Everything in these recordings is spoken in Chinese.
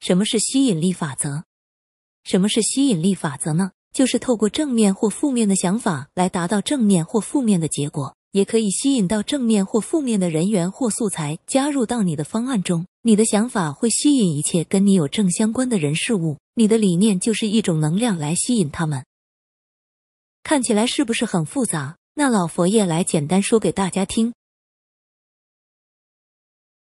什么是吸引力法则？什么是吸引力法则呢？就是透过正面或负面的想法来达到正面或负面的结果，也可以吸引到正面或负面的人员或素材加入到你的方案中。你的想法会吸引一切跟你有正相关的人事物，你的理念就是一种能量来吸引他们。看起来是不是很复杂？那老佛爷来简单说给大家听。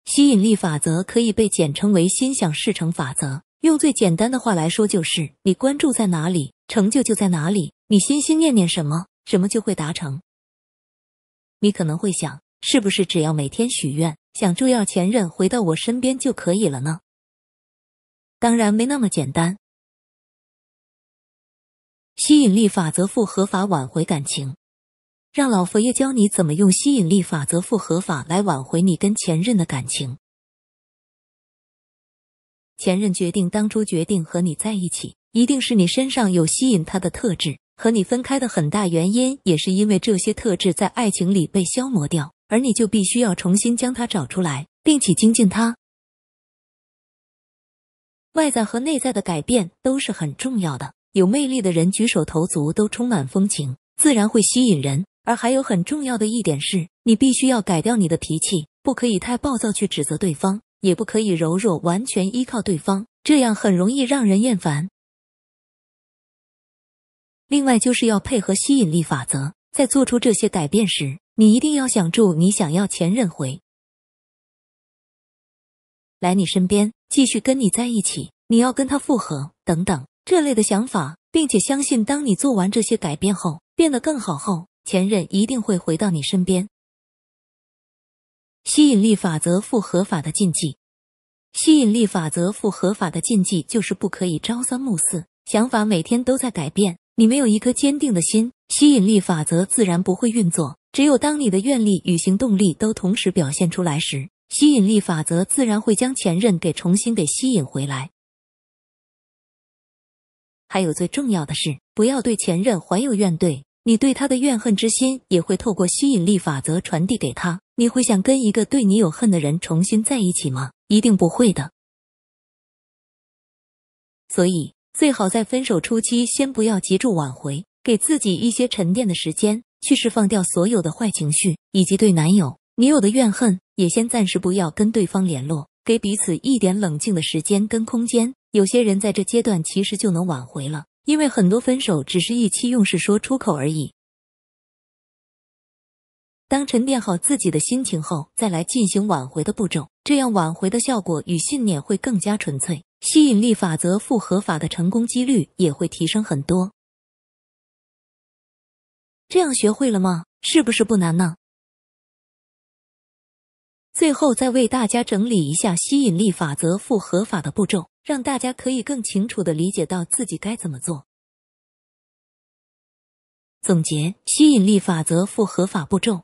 吸引力法则可以被简称为心想事成法则。用最简单的话来说，就是你关注在哪里，成就就在哪里。你心心念念什么，什么就会达成。你可能会想，是不是只要每天许愿，想住要前任回到我身边就可以了呢？当然没那么简单。吸引力法则复合法挽回感情。让老佛爷教你怎么用吸引力法则复合法来挽回你跟前任的感情。前任决定当初决定和你在一起，一定是你身上有吸引他的特质。和你分开的很大原因，也是因为这些特质在爱情里被消磨掉，而你就必须要重新将它找出来，并且精进它。外在和内在的改变都是很重要的。有魅力的人举手投足都充满风情，自然会吸引人。而还有很重要的一点是，你必须要改掉你的脾气，不可以太暴躁去指责对方，也不可以柔弱完全依靠对方，这样很容易让人厌烦。另外，就是要配合吸引力法则，在做出这些改变时，你一定要想住你想要前任回来你身边，继续跟你在一起，你要跟他复合等等这类的想法，并且相信，当你做完这些改变后，变得更好后。前任一定会回到你身边。吸引力法则复合法的禁忌，吸引力法则复合法的禁忌就是不可以朝三暮四，想法每天都在改变。你没有一颗坚定的心，吸引力法则自然不会运作。只有当你的愿力与行动力都同时表现出来时，吸引力法则自然会将前任给重新给吸引回来。还有最重要的是，不要对前任怀有怨怼。你对他的怨恨之心也会透过吸引力法则传递给他。你会想跟一个对你有恨的人重新在一起吗？一定不会的。所以最好在分手初期先不要急着挽回，给自己一些沉淀的时间，去释放掉所有的坏情绪，以及对男友、女友的怨恨，也先暂时不要跟对方联络，给彼此一点冷静的时间跟空间。有些人在这阶段其实就能挽回了。因为很多分手只是意气用事说出口而已。当沉淀好自己的心情后，再来进行挽回的步骤，这样挽回的效果与信念会更加纯粹，吸引力法则复合法的成功几率也会提升很多。这样学会了吗？是不是不难呢？最后再为大家整理一下吸引力法则复合法的步骤。让大家可以更清楚的理解到自己该怎么做。总结吸引力法则复合法步骤：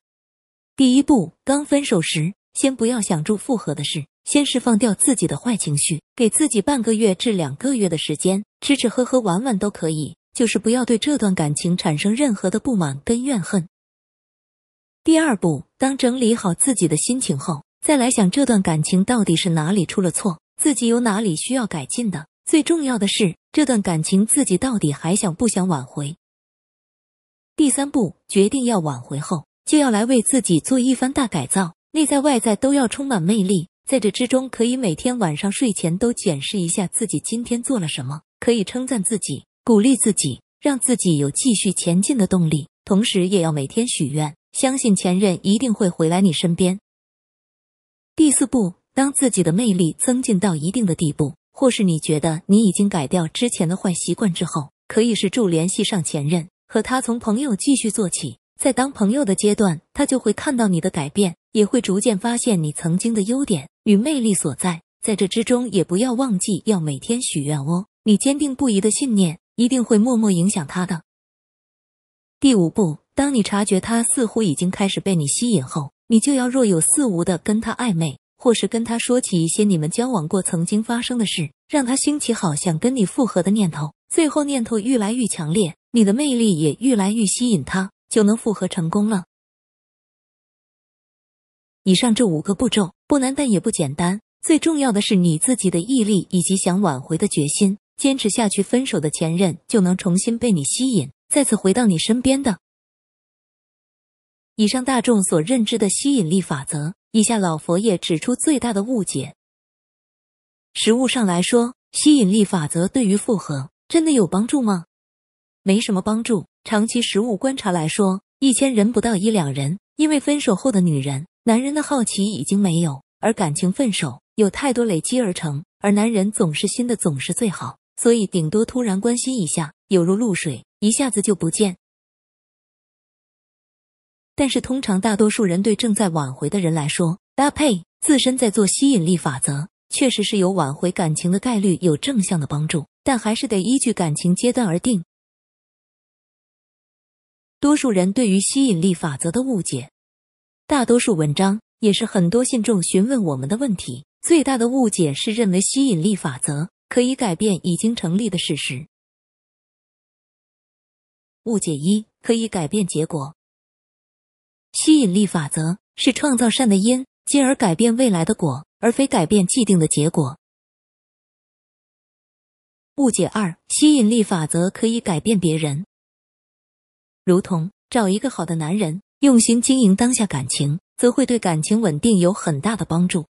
第一步，刚分手时，先不要想住复合的事，先释放掉自己的坏情绪，给自己半个月至两个月的时间，吃吃喝喝玩玩都可以，就是不要对这段感情产生任何的不满跟怨恨。第二步，当整理好自己的心情后，再来想这段感情到底是哪里出了错。自己有哪里需要改进的？最重要的是，这段感情自己到底还想不想挽回？第三步，决定要挽回后，就要来为自己做一番大改造，内在外在都要充满魅力。在这之中，可以每天晚上睡前都检视一下自己今天做了什么，可以称赞自己，鼓励自己，让自己有继续前进的动力。同时，也要每天许愿，相信前任一定会回来你身边。第四步。当自己的魅力增进到一定的地步，或是你觉得你已经改掉之前的坏习惯之后，可以试助联系上前任，和他从朋友继续做起。在当朋友的阶段，他就会看到你的改变，也会逐渐发现你曾经的优点与魅力所在。在这之中，也不要忘记要每天许愿哦。你坚定不移的信念一定会默默影响他的。第五步，当你察觉他似乎已经开始被你吸引后，你就要若有似无的跟他暧昧。或是跟他说起一些你们交往过曾经发生的事，让他兴起好想跟你复合的念头。最后念头愈来愈强烈，你的魅力也愈来愈吸引他，就能复合成功了。以上这五个步骤不难，但也不简单。最重要的是你自己的毅力以及想挽回的决心。坚持下去，分手的前任就能重新被你吸引，再次回到你身边的。以上大众所认知的吸引力法则，以下老佛爷指出最大的误解。实物上来说，吸引力法则对于复合真的有帮助吗？没什么帮助。长期实物观察来说，一千人不到一两人，因为分手后的女人、男人的好奇已经没有，而感情分手有太多累积而成，而男人总是新的总是最好，所以顶多突然关心一下，有如露水，一下子就不见。但是通常大多数人对正在挽回的人来说，搭配自身在做吸引力法则，确实是有挽回感情的概率有正向的帮助，但还是得依据感情阶段而定。多数人对于吸引力法则的误解，大多数文章也是很多信众询问我们的问题。最大的误解是认为吸引力法则可以改变已经成立的事实。误解一：可以改变结果。吸引力法则是创造善的因，进而改变未来的果，而非改变既定的结果。误解二：吸引力法则可以改变别人。如同找一个好的男人，用心经营当下感情，则会对感情稳定有很大的帮助。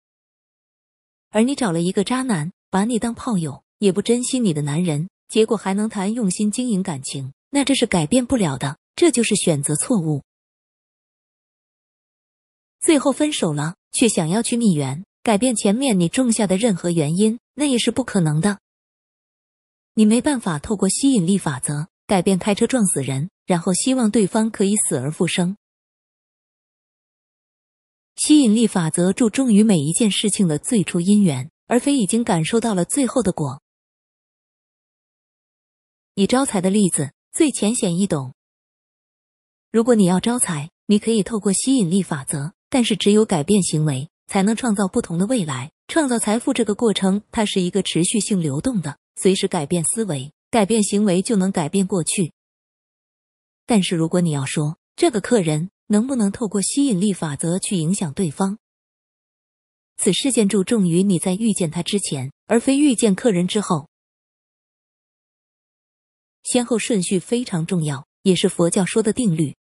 而你找了一个渣男，把你当炮友，也不珍惜你的男人，结果还能谈用心经营感情，那这是改变不了的，这就是选择错误。最后分手了，却想要去逆缘，改变前面你种下的任何原因，那也是不可能的。你没办法透过吸引力法则改变开车撞死人。然后希望对方可以死而复生。吸引力法则注重于每一件事情的最初因缘，而非已经感受到了最后的果。以招财的例子最浅显易懂。如果你要招财，你可以透过吸引力法则，但是只有改变行为，才能创造不同的未来。创造财富这个过程，它是一个持续性流动的，随时改变思维、改变行为，就能改变过去。但是，如果你要说这个客人能不能透过吸引力法则去影响对方，此事件注重于你在遇见他之前，而非遇见客人之后。先后顺序非常重要，也是佛教说的定律。